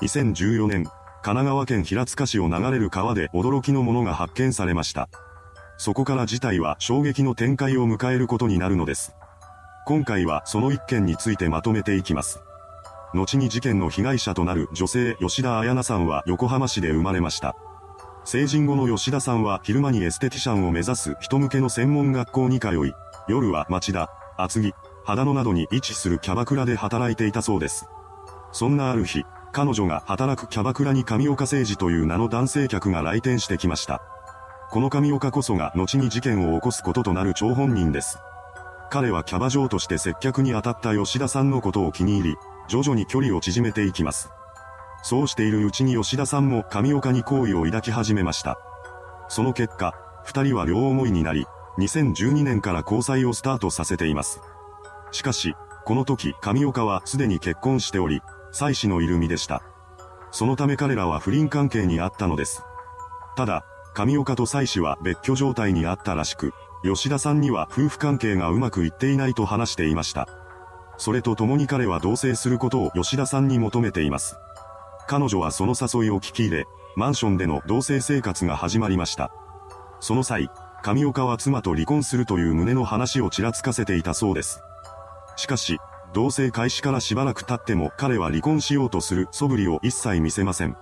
2014年、神奈川県平塚市を流れる川で驚きのものが発見されました。そこから事態は衝撃の展開を迎えることになるのです。今回はその一件についてまとめていきます。後に事件の被害者となる女性吉田彩奈さんは横浜市で生まれました。成人後の吉田さんは昼間にエステティシャンを目指す人向けの専門学校に通い、夜は町田、厚木、秦野などに位置するキャバクラで働いていたそうです。そんなある日、彼女が働くキャバクラに上岡誠治という名の男性客が来店してきました。この上岡こそが後に事件を起こすこととなる張本人です。彼はキャバ嬢として接客に当たった吉田さんのことを気に入り、徐々に距離を縮めていきます。そうしているうちに吉田さんも上岡に好意を抱き始めました。その結果、二人は両思いになり、2012年から交際をスタートさせています。しかし、この時上岡はすでに結婚しており、妻子のいる身でした。そのため彼らは不倫関係にあったのです。ただ、上岡と妻子は別居状態にあったらしく、吉田さんには夫婦関係がうまくいっていないと話していました。それと共に彼は同棲することを吉田さんに求めています。彼女はその誘いを聞き入れ、マンションでの同棲生活が始まりました。その際、上岡は妻と離婚するという旨の話をちらつかせていたそうです。しかし、同棲開始からしばらく経っても彼は離婚しようとする素振りを一切見せません。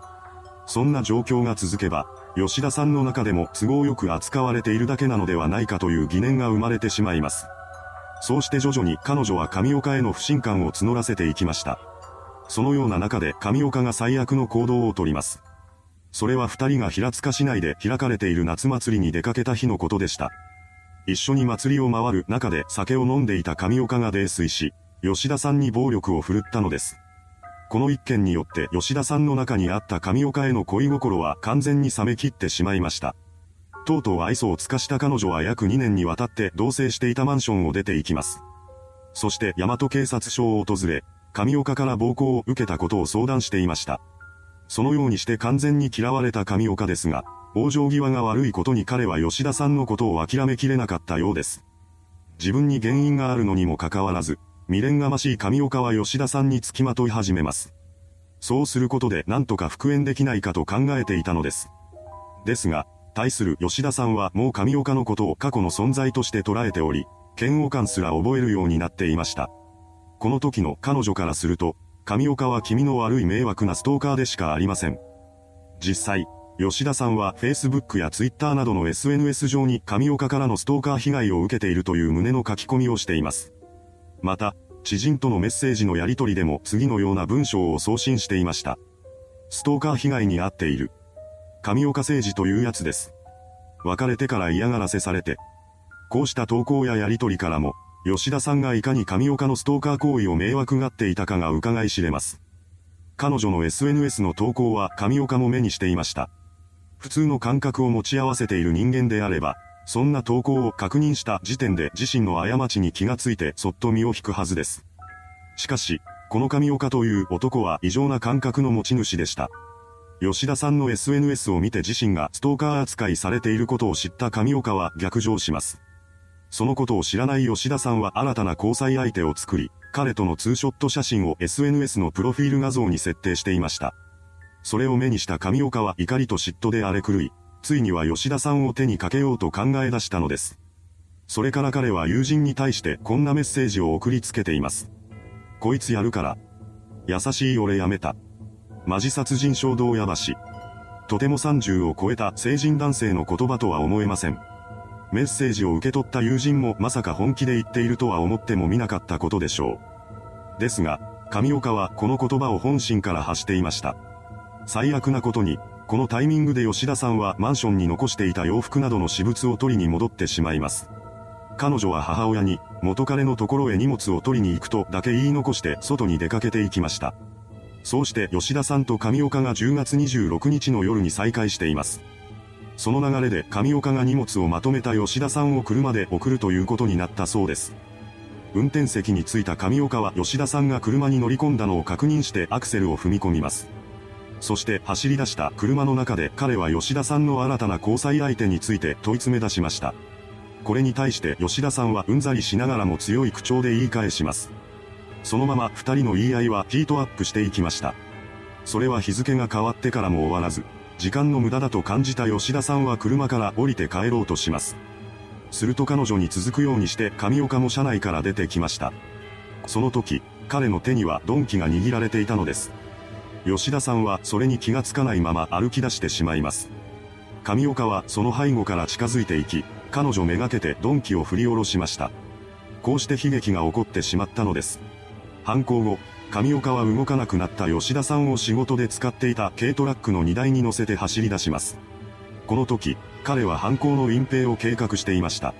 そんな状況が続けば、吉田さんの中でも都合よく扱われているだけなのではないかという疑念が生まれてしまいます。そうして徐々に彼女は上岡への不信感を募らせていきました。そのような中で上岡が最悪の行動をとります。それは二人が平塚市内で開かれている夏祭りに出かけた日のことでした。一緒に祭りを回る中で酒を飲んでいた上岡が泥酔し、吉田さんに暴力を振るったのです。この一件によって吉田さんの中にあった上岡への恋心は完全に冷め切ってしまいました。とうとう愛想を尽かした彼女は約2年にわたって同棲していたマンションを出て行きます。そして大和警察署を訪れ、上岡から暴行を受けたことを相談していました。そのようにして完全に嫌われた上岡ですが、往生際が悪いことに彼は吉田さんのことを諦めきれなかったようです。自分に原因があるのにもかかわらず、未練がましい上岡は吉田さんに付きまとい始めます。そうすることで何とか復縁できないかと考えていたのです。ですが、対する吉田さんはもう上岡のことを過去の存在として捉えており、嫌悪感すら覚えるようになっていました。この時の彼女からすると、上岡は君の悪い迷惑なストーカーでしかありません。実際、吉田さんは Facebook や Twitter などの SNS 上に上岡からのストーカー被害を受けているという旨の書き込みをしています。また、知人とのメッセージのやり取りでも次のような文章を送信していました。ストーカー被害に遭っている。上岡誠治というやつです。別れてから嫌がらせされて。こうした投稿ややり取りからも、吉田さんがいかに上岡のストーカー行為を迷惑がっていたかが伺い知れます。彼女の SNS の投稿は上岡も目にしていました。普通の感覚を持ち合わせている人間であれば、そんな投稿を確認した時点で自身の過ちに気がついてそっと身を引くはずです。しかし、この上岡という男は異常な感覚の持ち主でした。吉田さんの SNS を見て自身がストーカー扱いされていることを知った上岡は逆上します。そのことを知らない吉田さんは新たな交際相手を作り、彼とのツーショット写真を SNS のプロフィール画像に設定していました。それを目にした上岡は怒りと嫉妬で荒れ狂い、ついには吉田さんを手にかけようと考え出したのです。それから彼は友人に対してこんなメッセージを送りつけています。こいつやるから。優しい俺やめた。マジ殺人衝動やばし。とても30を超えた成人男性の言葉とは思えません。メッセージを受け取った友人もまさか本気で言っているとは思ってもみなかったことでしょう。ですが、上岡はこの言葉を本心から発していました。最悪なことに、このタイミングで吉田さんはマンションに残していた洋服などの私物を取りに戻ってしまいます。彼女は母親に元彼のところへ荷物を取りに行くとだけ言い残して外に出かけていきました。そうして吉田さんと上岡が10月26日の夜に再会しています。その流れで上岡が荷物をまとめた吉田さんを車で送るということになったそうです。運転席に着いた上岡は吉田さんが車に乗り込んだのを確認してアクセルを踏み込みます。そして走り出した車の中で彼は吉田さんの新たな交際相手について問い詰め出しました。これに対して吉田さんはうんざりしながらも強い口調で言い返します。そのまま二人の言い合いはヒートアップしていきました。それは日付が変わってからも終わらず、時間の無駄だと感じた吉田さんは車から降りて帰ろうとします。すると彼女に続くようにして上岡も車内から出てきました。その時、彼の手には鈍器が握られていたのです。吉田さんはそれに気がつかないまま歩き出してしまいます。上岡はその背後から近づいていき、彼女めがけて鈍器を振り下ろしました。こうして悲劇が起こってしまったのです。犯行後、上岡は動かなくなった吉田さんを仕事で使っていた軽トラックの荷台に乗せて走り出します。この時、彼は犯行の隠蔽を計画していました。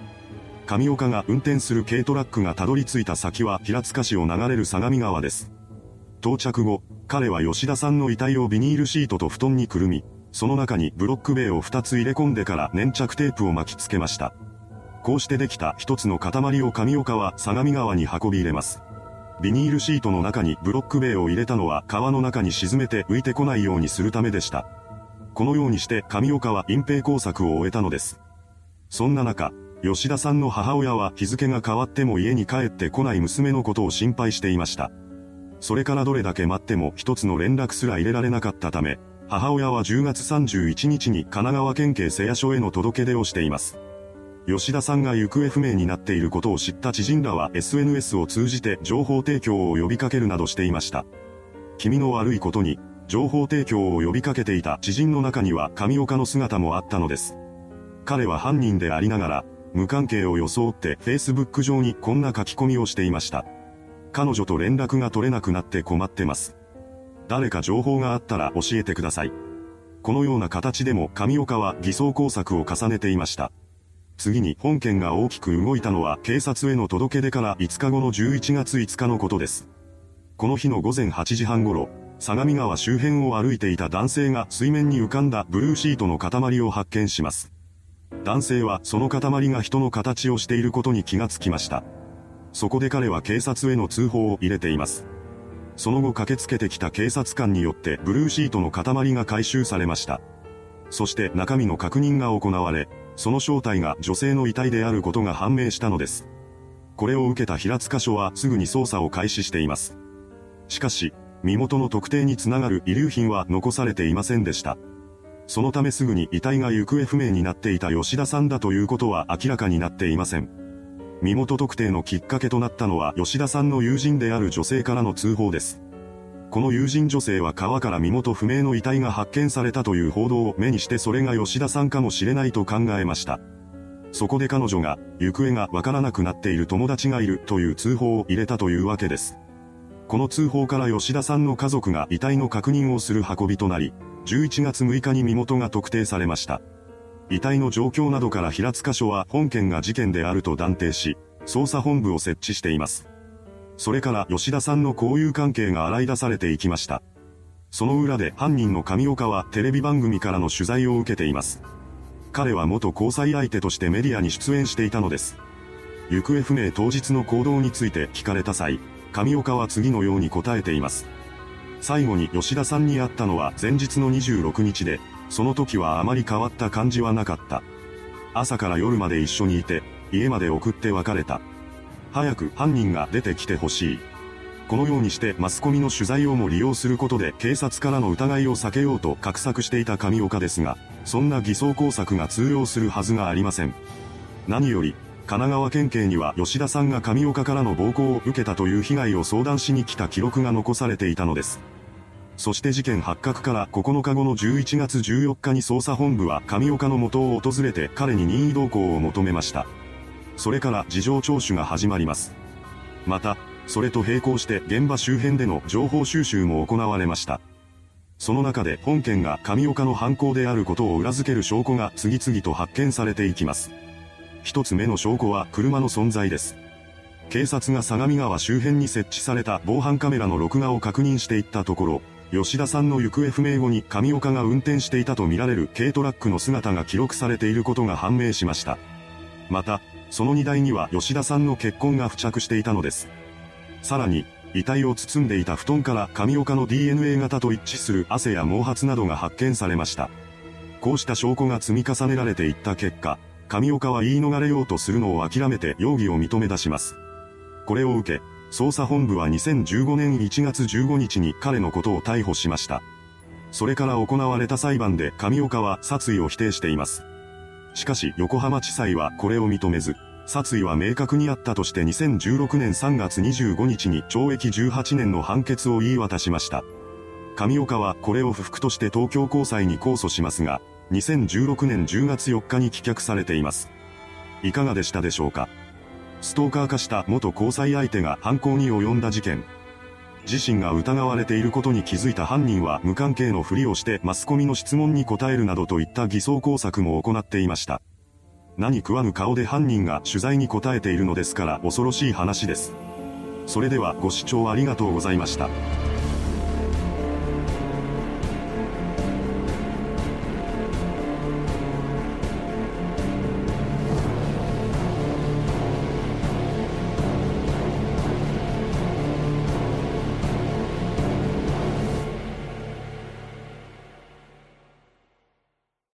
上岡が運転する軽トラックがたどり着いた先は平塚市を流れる相模川です。到着後、彼は吉田さんの遺体をビニールシートと布団にくるみ、その中にブロック塀を2つ入れ込んでから粘着テープを巻きつけました。こうしてできた一つの塊を上岡は相模川に運び入れます。ビニールシートの中にブロック塀を入れたのは川の中に沈めて浮いてこないようにするためでした。このようにして上岡は隠蔽工作を終えたのです。そんな中、吉田さんの母親は日付が変わっても家に帰ってこない娘のことを心配していました。それからどれだけ待っても一つの連絡すら入れられなかったため、母親は10月31日に神奈川県警瀬谷署への届け出をしています。吉田さんが行方不明になっていることを知った知人らは SNS を通じて情報提供を呼びかけるなどしていました。気味の悪いことに、情報提供を呼びかけていた知人の中には上岡の姿もあったのです。彼は犯人でありながら、無関係を装って Facebook 上にこんな書き込みをしていました。彼女と連絡が取れなくなって困ってます。誰か情報があったら教えてください。このような形でも上岡は偽装工作を重ねていました。次に本件が大きく動いたのは警察への届け出から5日後の11月5日のことです。この日の午前8時半頃、相模川周辺を歩いていた男性が水面に浮かんだブルーシートの塊を発見します。男性はその塊が人の形をしていることに気がつきました。そこで彼は警察への通報を入れています。その後駆けつけてきた警察官によってブルーシートの塊が回収されました。そして中身の確認が行われ、その正体が女性の遺体であることが判明したのです。これを受けた平塚署はすぐに捜査を開始しています。しかし、身元の特定につながる遺留品は残されていませんでした。そのためすぐに遺体が行方不明になっていた吉田さんだということは明らかになっていません。身元特定のきっかけとなったのは吉田さんの友人である女性からの通報です。この友人女性は川から身元不明の遺体が発見されたという報道を目にしてそれが吉田さんかもしれないと考えました。そこで彼女が行方がわからなくなっている友達がいるという通報を入れたというわけです。この通報から吉田さんの家族が遺体の確認をする運びとなり、11月6日に身元が特定されました。遺体の状況などから平塚署は本件が事件であると断定し、捜査本部を設置しています。それから吉田さんの交友関係が洗い出されていきました。その裏で犯人の上岡はテレビ番組からの取材を受けています。彼は元交際相手としてメディアに出演していたのです。行方不明当日の行動について聞かれた際、上岡は次のように答えています。最後に吉田さんに会ったのは前日の26日で、その時はあまり変わった感じはなかった。朝から夜まで一緒にいて、家まで送って別れた。早く犯人が出てきてほしい。このようにしてマスコミの取材をも利用することで警察からの疑いを避けようと画策していた上岡ですが、そんな偽装工作が通用するはずがありません。何より、神奈川県警には吉田さんが上岡からの暴行を受けたという被害を相談しに来た記録が残されていたのです。そして事件発覚から9日後の11月14日に捜査本部は上岡の元を訪れて彼に任意同行を求めました。それから事情聴取が始まります。また、それと並行して現場周辺での情報収集も行われました。その中で本件が上岡の犯行であることを裏付ける証拠が次々と発見されていきます。一つ目の証拠は車の存在です。警察が相模川周辺に設置された防犯カメラの録画を確認していったところ、吉田さんの行方不明後に上岡が運転していたとみられる軽トラックの姿が記録されていることが判明しました。また、その荷台には吉田さんの血痕が付着していたのです。さらに、遺体を包んでいた布団から上岡の DNA 型と一致する汗や毛髪などが発見されました。こうした証拠が積み重ねられていった結果、上岡は言い逃れようとするのを諦めて容疑を認め出します。これを受け、捜査本部は2015年1月15日に彼のことを逮捕しました。それから行われた裁判で上岡は殺意を否定しています。しかし横浜地裁はこれを認めず、殺意は明確にあったとして2016年3月25日に懲役18年の判決を言い渡しました。上岡はこれを不服として東京高裁に控訴しますが、2016年10月4日に棄却されています。いかがでしたでしょうか？ストーカー化した元交際相手が犯行に及んだ事件。自身が疑われていることに気づいた犯人は無関係のふりをしてマスコミの質問に答えるなどといった偽装工作も行っていました。何食わぬ顔で犯人が取材に答えているのですから恐ろしい話です。それではご視聴ありがとうございました。